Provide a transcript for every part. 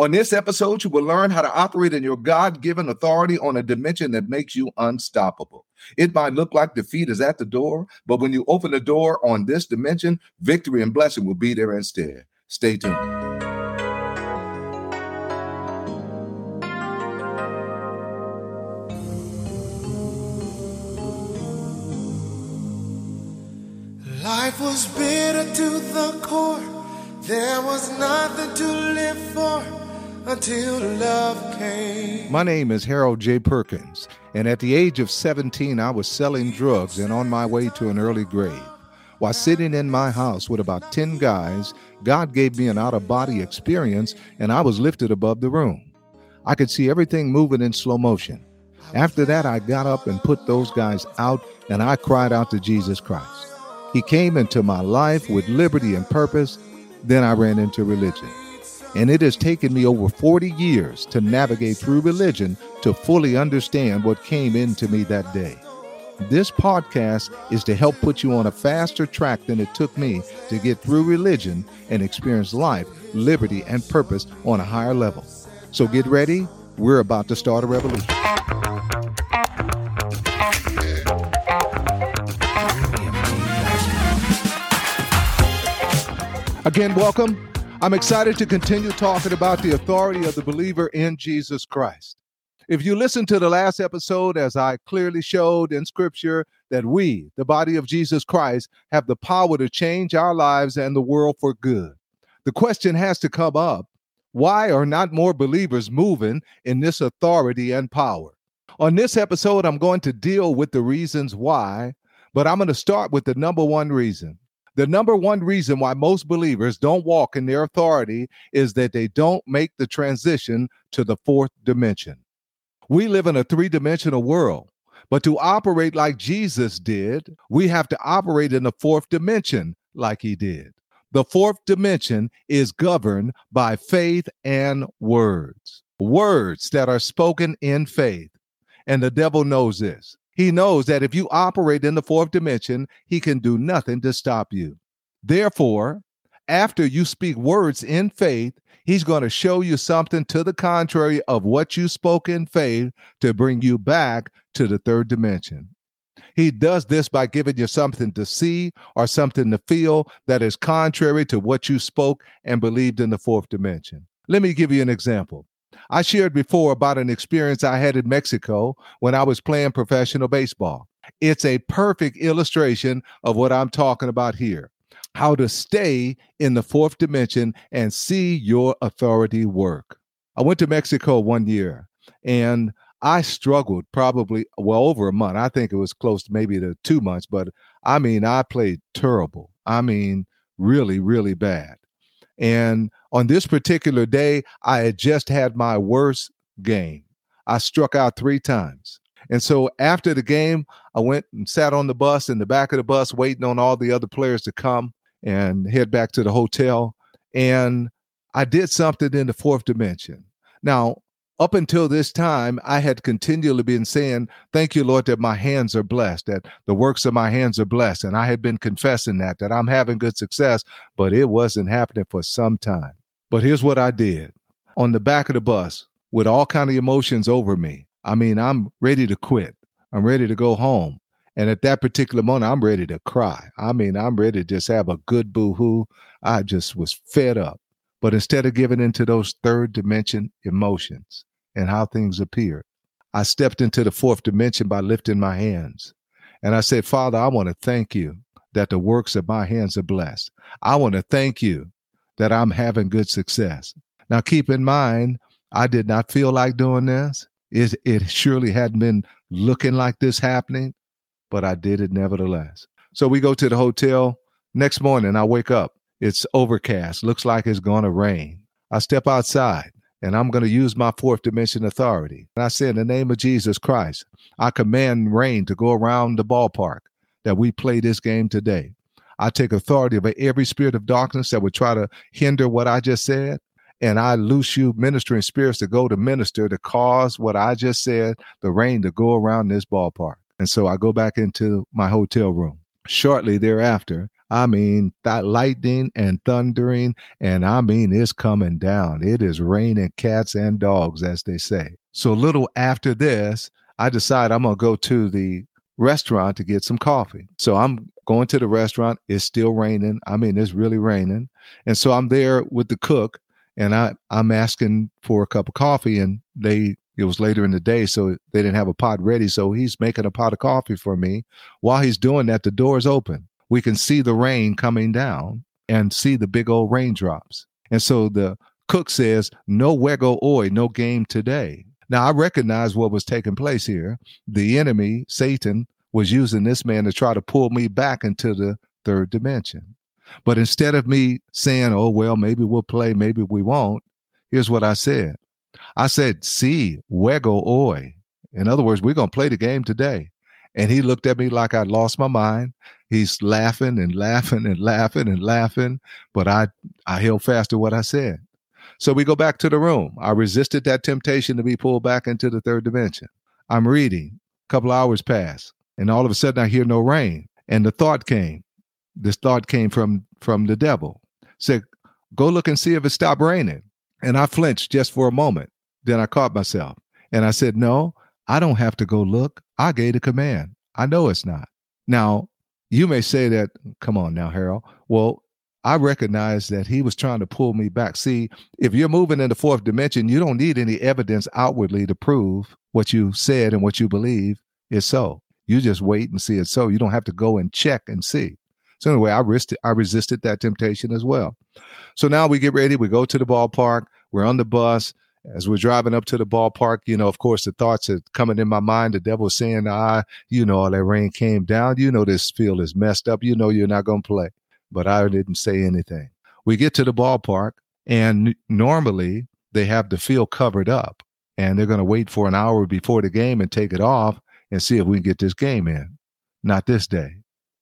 On this episode, you will learn how to operate in your God given authority on a dimension that makes you unstoppable. It might look like defeat is at the door, but when you open the door on this dimension, victory and blessing will be there instead. Stay tuned. Life was bitter to the core. There was nothing to live for until love came. My name is Harold J. Perkins, and at the age of 17, I was selling drugs and on my way to an early grave. While sitting in my house with about 10 guys, God gave me an out of body experience and I was lifted above the room. I could see everything moving in slow motion. After that, I got up and put those guys out and I cried out to Jesus Christ. He came into my life with liberty and purpose. Then I ran into religion. And it has taken me over 40 years to navigate through religion to fully understand what came into me that day. This podcast is to help put you on a faster track than it took me to get through religion and experience life, liberty, and purpose on a higher level. So get ready. We're about to start a revolution. Again, welcome. I'm excited to continue talking about the authority of the believer in Jesus Christ. If you listen to the last episode, as I clearly showed in scripture, that we, the body of Jesus Christ, have the power to change our lives and the world for good. The question has to come up why are not more believers moving in this authority and power? On this episode, I'm going to deal with the reasons why, but I'm going to start with the number one reason. The number one reason why most believers don't walk in their authority is that they don't make the transition to the fourth dimension. We live in a three dimensional world, but to operate like Jesus did, we have to operate in the fourth dimension like he did. The fourth dimension is governed by faith and words, words that are spoken in faith. And the devil knows this. He knows that if you operate in the fourth dimension, he can do nothing to stop you. Therefore, after you speak words in faith, he's going to show you something to the contrary of what you spoke in faith to bring you back to the third dimension. He does this by giving you something to see or something to feel that is contrary to what you spoke and believed in the fourth dimension. Let me give you an example. I shared before about an experience I had in Mexico when I was playing professional baseball. It's a perfect illustration of what I'm talking about here how to stay in the fourth dimension and see your authority work. I went to Mexico one year and I struggled probably well over a month. I think it was close to maybe to two months, but I mean, I played terrible. I mean, really, really bad. And on this particular day, I had just had my worst game. I struck out three times. And so after the game, I went and sat on the bus in the back of the bus, waiting on all the other players to come and head back to the hotel. And I did something in the fourth dimension. Now, up until this time, I had continually been saying, Thank you, Lord, that my hands are blessed, that the works of my hands are blessed. And I had been confessing that, that I'm having good success, but it wasn't happening for some time. But here's what I did on the back of the bus with all kind of emotions over me. I mean, I'm ready to quit. I'm ready to go home. And at that particular moment, I'm ready to cry. I mean, I'm ready to just have a good boo hoo. I just was fed up. But instead of giving into those third dimension emotions and how things appear, I stepped into the fourth dimension by lifting my hands. And I said, Father, I want to thank you that the works of my hands are blessed. I want to thank you that I'm having good success. Now, keep in mind, I did not feel like doing this. It, it surely hadn't been looking like this happening but I did it nevertheless. So we go to the hotel. Next morning, I wake up. It's overcast. Looks like it's going to rain. I step outside and I'm going to use my fourth dimension authority. And I say, in the name of Jesus Christ, I command rain to go around the ballpark that we play this game today. I take authority over every spirit of darkness that would try to hinder what I just said. And I loose you ministering spirits to go to minister to cause what I just said, the rain to go around this ballpark. And so I go back into my hotel room. Shortly thereafter, I mean, that lightning and thundering, and I mean, it's coming down. It is raining cats and dogs, as they say. So, a little after this, I decide I'm going to go to the restaurant to get some coffee. So, I'm going to the restaurant. It's still raining. I mean, it's really raining. And so, I'm there with the cook, and I, I'm asking for a cup of coffee, and they it was later in the day, so they didn't have a pot ready. So he's making a pot of coffee for me. While he's doing that, the door is open we can see the rain coming down and see the big old raindrops. And so the cook says, No wego oi, no game today. Now I recognize what was taking place here. The enemy, Satan, was using this man to try to pull me back into the third dimension. But instead of me saying, Oh, well, maybe we'll play, maybe we won't, here's what I said. I said, See, wego oi. In other words, we're going to play the game today. And he looked at me like I'd lost my mind. He's laughing and laughing and laughing and laughing, but I I held fast to what I said. So we go back to the room. I resisted that temptation to be pulled back into the third dimension. I'm reading. A couple hours pass, and all of a sudden I hear no rain. And the thought came. This thought came from from the devil. Said, "Go look and see if it stopped raining." And I flinched just for a moment. Then I caught myself, and I said, "No, I don't have to go look. I gave the command. I know it's not." Now, you may say that, come on now, Harold. Well, I recognize that he was trying to pull me back. See, if you're moving in the fourth dimension, you don't need any evidence outwardly to prove what you said and what you believe is so. You just wait and see it so. You don't have to go and check and see. So anyway, I resisted, I resisted that temptation as well. So now we get ready. We go to the ballpark. We're on the bus as we're driving up to the ballpark, you know, of course, the thoughts are coming in my mind. The devil's saying, ah, you know, all that rain came down. You know, this field is messed up. You know, you're not going to play. But I didn't say anything. We get to the ballpark, and normally they have the field covered up, and they're going to wait for an hour before the game and take it off and see if we can get this game in. Not this day.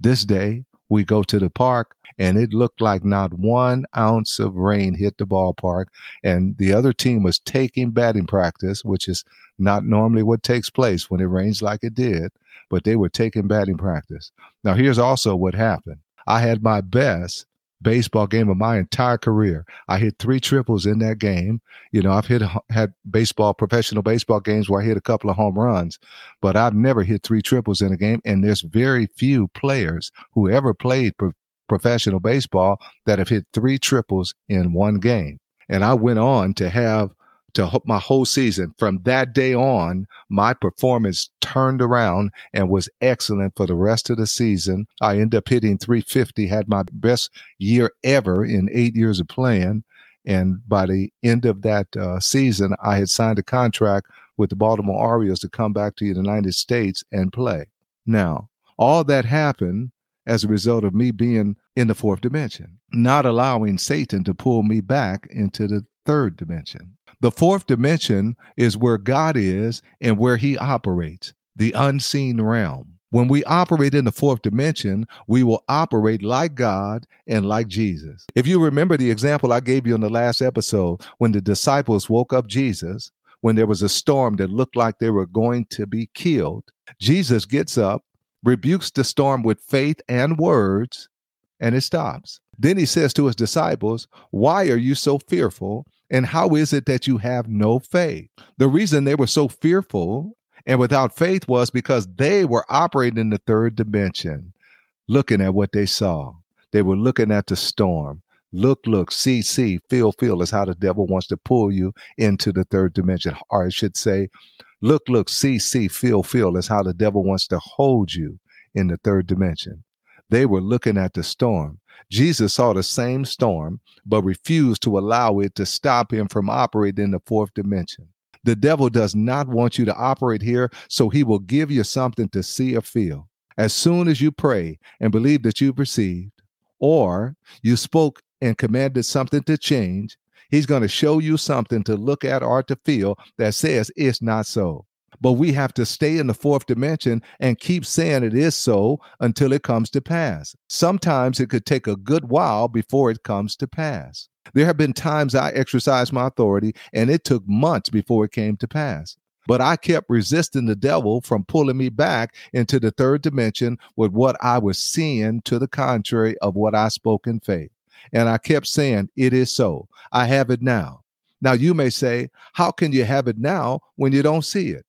This day, we go to the park and it looked like not one ounce of rain hit the ballpark. And the other team was taking batting practice, which is not normally what takes place when it rains like it did, but they were taking batting practice. Now, here's also what happened I had my best baseball game of my entire career. I hit three triples in that game. You know, I've hit had baseball professional baseball games where I hit a couple of home runs, but I've never hit three triples in a game. And there's very few players who ever played pro- professional baseball that have hit three triples in one game. And I went on to have to my whole season. From that day on, my performance turned around and was excellent for the rest of the season. I ended up hitting 350, had my best year ever in eight years of playing. And by the end of that uh, season, I had signed a contract with the Baltimore Orioles to come back to the United States and play. Now, all that happened as a result of me being in the fourth dimension, not allowing Satan to pull me back into the third dimension. The fourth dimension is where God is and where he operates, the unseen realm. When we operate in the fourth dimension, we will operate like God and like Jesus. If you remember the example I gave you in the last episode, when the disciples woke up Jesus, when there was a storm that looked like they were going to be killed, Jesus gets up, rebukes the storm with faith and words, and it stops. Then he says to his disciples, Why are you so fearful? And how is it that you have no faith? The reason they were so fearful and without faith was because they were operating in the third dimension, looking at what they saw. They were looking at the storm. Look, look, see, see, feel, feel is how the devil wants to pull you into the third dimension. Or I should say, look, look, see, see, feel, feel is how the devil wants to hold you in the third dimension. They were looking at the storm. Jesus saw the same storm, but refused to allow it to stop him from operating in the fourth dimension. The devil does not want you to operate here, so he will give you something to see or feel. As soon as you pray and believe that you've received, or you spoke and commanded something to change, he's going to show you something to look at or to feel that says it's not so but we have to stay in the fourth dimension and keep saying it is so until it comes to pass. Sometimes it could take a good while before it comes to pass. There have been times I exercised my authority and it took months before it came to pass. But I kept resisting the devil from pulling me back into the third dimension with what I was seeing to the contrary of what I spoke in faith. And I kept saying, It is so. I have it now. Now, you may say, How can you have it now when you don't see it?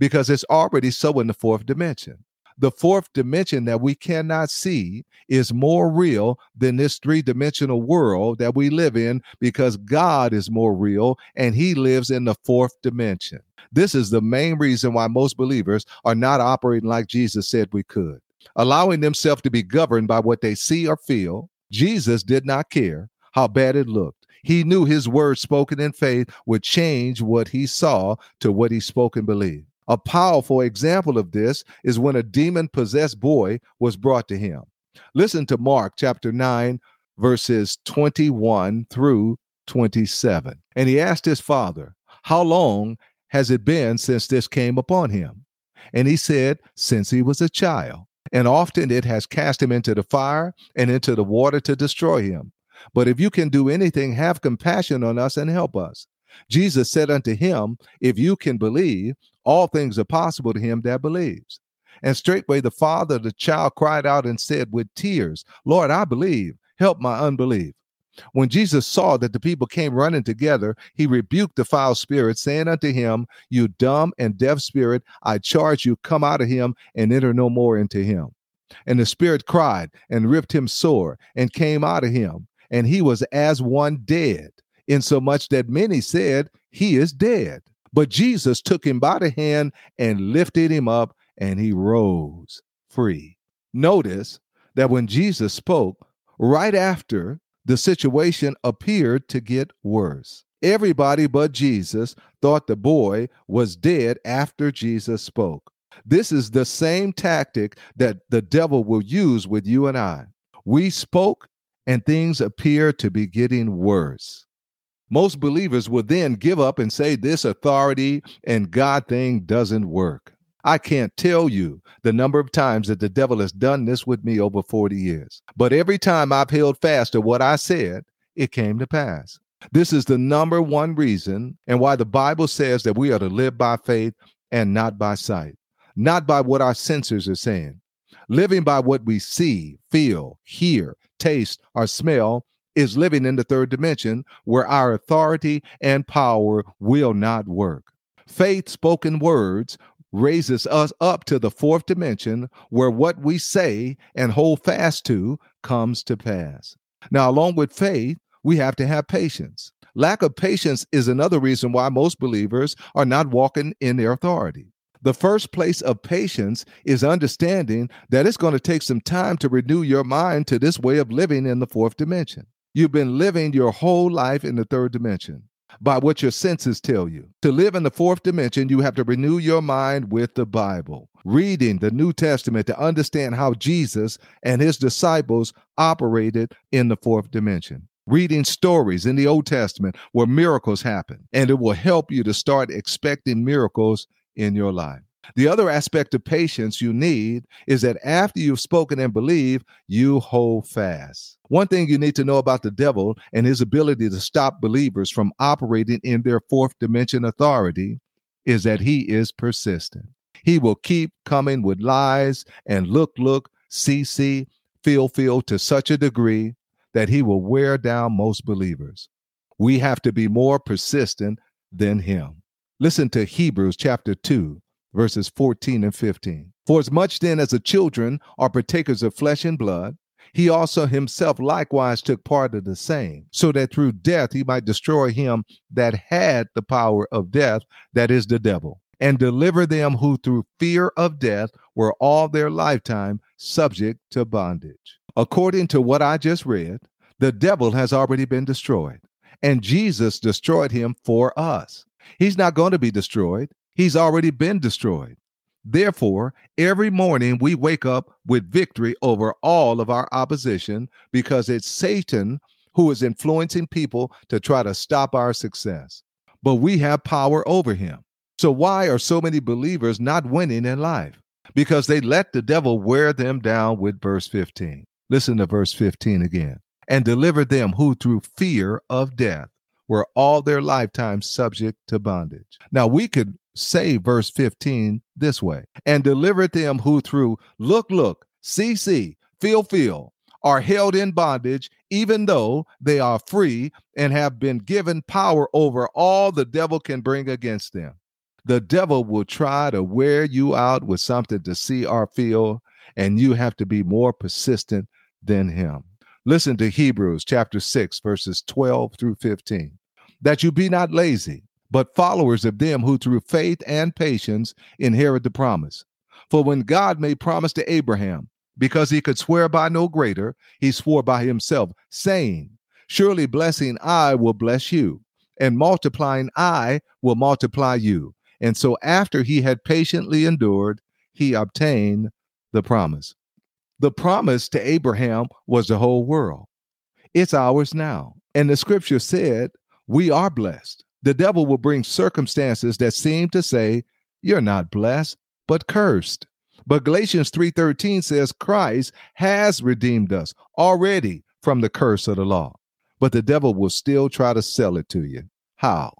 Because it's already so in the fourth dimension. The fourth dimension that we cannot see is more real than this three dimensional world that we live in because God is more real and He lives in the fourth dimension. This is the main reason why most believers are not operating like Jesus said we could, allowing themselves to be governed by what they see or feel. Jesus did not care how bad it looked. He knew his words spoken in faith would change what he saw to what he spoke and believed. A powerful example of this is when a demon possessed boy was brought to him. Listen to Mark chapter 9, verses 21 through 27. And he asked his father, How long has it been since this came upon him? And he said, Since he was a child. And often it has cast him into the fire and into the water to destroy him. But if you can do anything, have compassion on us and help us. Jesus said unto him, If you can believe, all things are possible to him that believes. And straightway the father of the child cried out and said with tears, Lord, I believe, help my unbelief. When Jesus saw that the people came running together, he rebuked the foul spirit, saying unto him, You dumb and deaf spirit, I charge you, come out of him and enter no more into him. And the spirit cried and ripped him sore and came out of him, and he was as one dead insomuch that many said, He is dead. But Jesus took him by the hand and lifted him up, and he rose free. Notice that when Jesus spoke, right after the situation appeared to get worse. Everybody but Jesus thought the boy was dead after Jesus spoke. This is the same tactic that the devil will use with you and I. We spoke, and things appear to be getting worse most believers will then give up and say this authority and God thing doesn't work. I can't tell you the number of times that the devil has done this with me over 40 years. But every time I've held fast to what I said, it came to pass. This is the number one reason and why the Bible says that we are to live by faith and not by sight, not by what our senses are saying. Living by what we see, feel, hear, taste, or smell is living in the third dimension where our authority and power will not work. Faith spoken words raises us up to the fourth dimension where what we say and hold fast to comes to pass. Now, along with faith, we have to have patience. Lack of patience is another reason why most believers are not walking in their authority. The first place of patience is understanding that it's going to take some time to renew your mind to this way of living in the fourth dimension. You've been living your whole life in the third dimension by what your senses tell you. To live in the fourth dimension, you have to renew your mind with the Bible, reading the New Testament to understand how Jesus and his disciples operated in the fourth dimension. Reading stories in the Old Testament where miracles happen, and it will help you to start expecting miracles in your life. The other aspect of patience you need is that after you've spoken and believe, you hold fast. One thing you need to know about the devil and his ability to stop believers from operating in their fourth dimension authority is that he is persistent. He will keep coming with lies and look, look, see, see, feel, feel to such a degree that he will wear down most believers. We have to be more persistent than him. Listen to Hebrews chapter 2, verses 14 and 15. For as much then as the children are partakers of flesh and blood, he also himself likewise took part of the same, so that through death he might destroy him that had the power of death, that is the devil, and deliver them who through fear of death were all their lifetime subject to bondage. According to what I just read, the devil has already been destroyed, and Jesus destroyed him for us. He's not going to be destroyed. He's already been destroyed. Therefore, every morning we wake up with victory over all of our opposition because it's Satan who is influencing people to try to stop our success. But we have power over him. So, why are so many believers not winning in life? Because they let the devil wear them down with verse 15. Listen to verse 15 again. And deliver them who through fear of death were all their lifetime subject to bondage. Now, we could say verse 15 this way and delivered them who through look, look, see, see, feel, feel, are held in bondage, even though they are free and have been given power over all the devil can bring against them. The devil will try to wear you out with something to see or feel, and you have to be more persistent than him. Listen to Hebrews chapter 6, verses 12 through 15. That you be not lazy, but followers of them who through faith and patience inherit the promise. For when God made promise to Abraham, because he could swear by no greater, he swore by himself, saying, Surely blessing I will bless you, and multiplying I will multiply you. And so after he had patiently endured, he obtained the promise. The promise to Abraham was the whole world. It's ours now. And the scripture said, We are blessed. The devil will bring circumstances that seem to say, You're not blessed, but cursed. But Galatians 3:13 says Christ has redeemed us already from the curse of the law. But the devil will still try to sell it to you. How?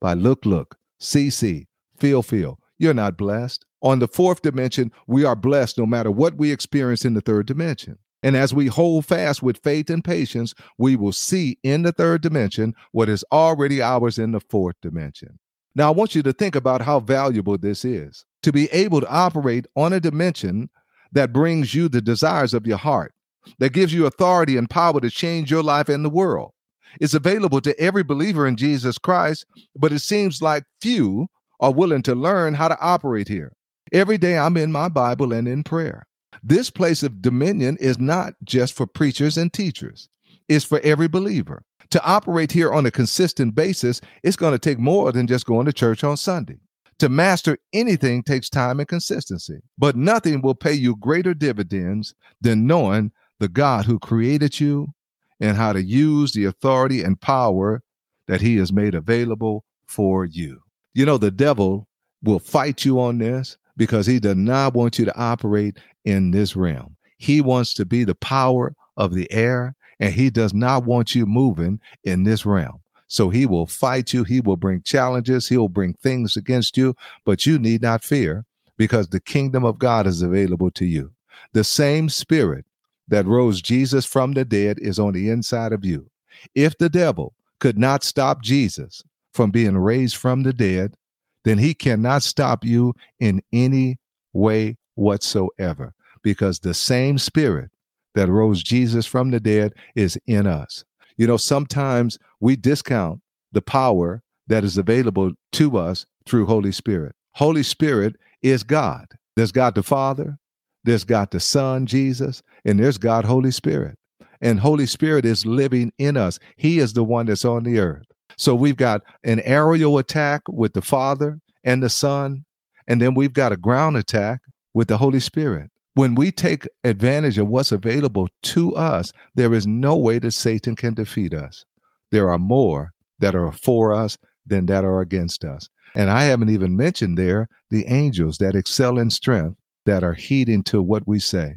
By look, look, see, see, feel, feel. You're not blessed. On the fourth dimension, we are blessed no matter what we experience in the third dimension. And as we hold fast with faith and patience, we will see in the third dimension what is already ours in the fourth dimension. Now, I want you to think about how valuable this is to be able to operate on a dimension that brings you the desires of your heart, that gives you authority and power to change your life and the world. It's available to every believer in Jesus Christ, but it seems like few are willing to learn how to operate here. Every day I'm in my Bible and in prayer. This place of dominion is not just for preachers and teachers, it's for every believer. To operate here on a consistent basis, it's going to take more than just going to church on Sunday. To master anything takes time and consistency, but nothing will pay you greater dividends than knowing the God who created you and how to use the authority and power that he has made available for you. You know, the devil will fight you on this because he does not want you to operate in this realm. He wants to be the power of the air, and he does not want you moving in this realm. So he will fight you. He will bring challenges. He will bring things against you, but you need not fear because the kingdom of God is available to you. The same spirit that rose Jesus from the dead is on the inside of you. If the devil could not stop Jesus from being raised from the dead, then he cannot stop you in any way whatsoever because the same spirit that rose Jesus from the dead is in us. You know, sometimes we discount the power that is available to us through Holy Spirit. Holy Spirit is God. There's God the Father, there's God the Son, Jesus, and there's God Holy Spirit. And Holy Spirit is living in us. He is the one that's on the earth. So we've got an aerial attack with the Father and the Son, and then we've got a ground attack with the Holy Spirit. When we take advantage of what's available to us, there is no way that Satan can defeat us. There are more that are for us than that are against us. And I haven't even mentioned there the angels that excel in strength that are heeding to what we say.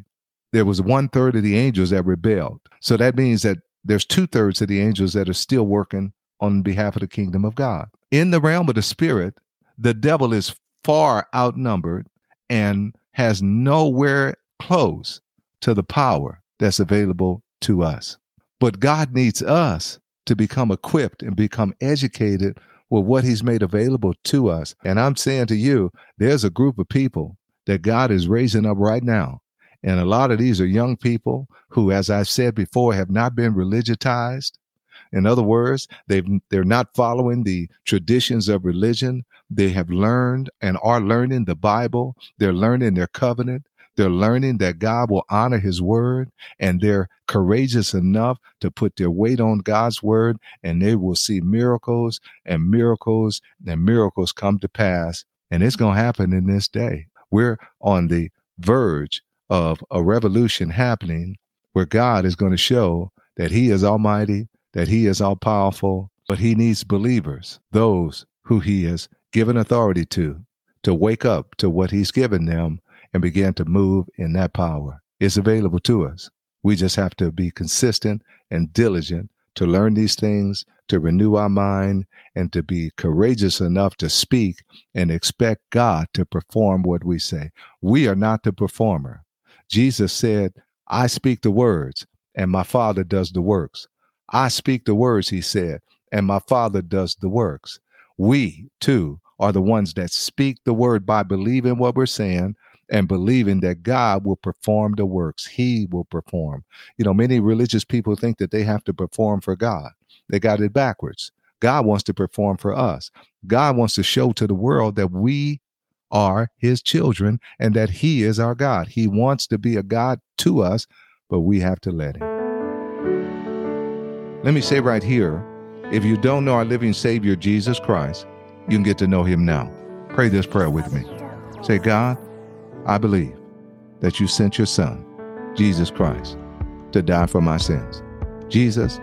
There was one third of the angels that rebelled. So that means that there's two thirds of the angels that are still working on behalf of the kingdom of God. In the realm of the spirit, the devil is far outnumbered and has nowhere close to the power that's available to us. But God needs us to become equipped and become educated with what He's made available to us. And I'm saying to you, there's a group of people that God is raising up right now. And a lot of these are young people who, as I've said before, have not been religitized. In other words, they've they're not following the traditions of religion. They have learned and are learning the Bible. They're learning their covenant. They're learning that God will honor his word and they're courageous enough to put their weight on God's word and they will see miracles and miracles and miracles come to pass. And it's going to happen in this day. We're on the verge of a revolution happening where God is going to show that he is almighty, that he is all powerful, but he needs believers, those who he has given authority to, to wake up to what he's given them and begin to move in that power. It's available to us. We just have to be consistent and diligent to learn these things, to renew our mind, and to be courageous enough to speak and expect God to perform what we say. We are not the performer. Jesus said, I speak the words, and my Father does the works. I speak the words, he said, and my Father does the works. We, too, are the ones that speak the word by believing what we're saying and believing that God will perform the works. He will perform. You know, many religious people think that they have to perform for God. They got it backwards. God wants to perform for us. God wants to show to the world that we are his children and that he is our God. He wants to be a God to us, but we have to let him. Let me say right here if you don't know our living Savior, Jesus Christ, you can get to know him now. Pray this prayer with me. Say, God, I believe that you sent your Son, Jesus Christ, to die for my sins. Jesus,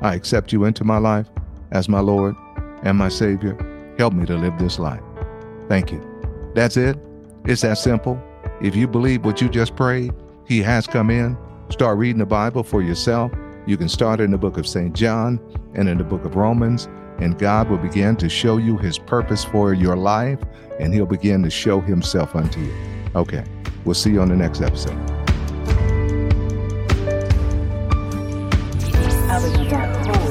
I accept you into my life as my Lord and my Savior. Help me to live this life. Thank you. That's it. It's that simple. If you believe what you just prayed, He has come in. Start reading the Bible for yourself. You can start in the book of St. John and in the book of Romans, and God will begin to show you his purpose for your life, and he'll begin to show himself unto you. Okay, we'll see you on the next episode. I was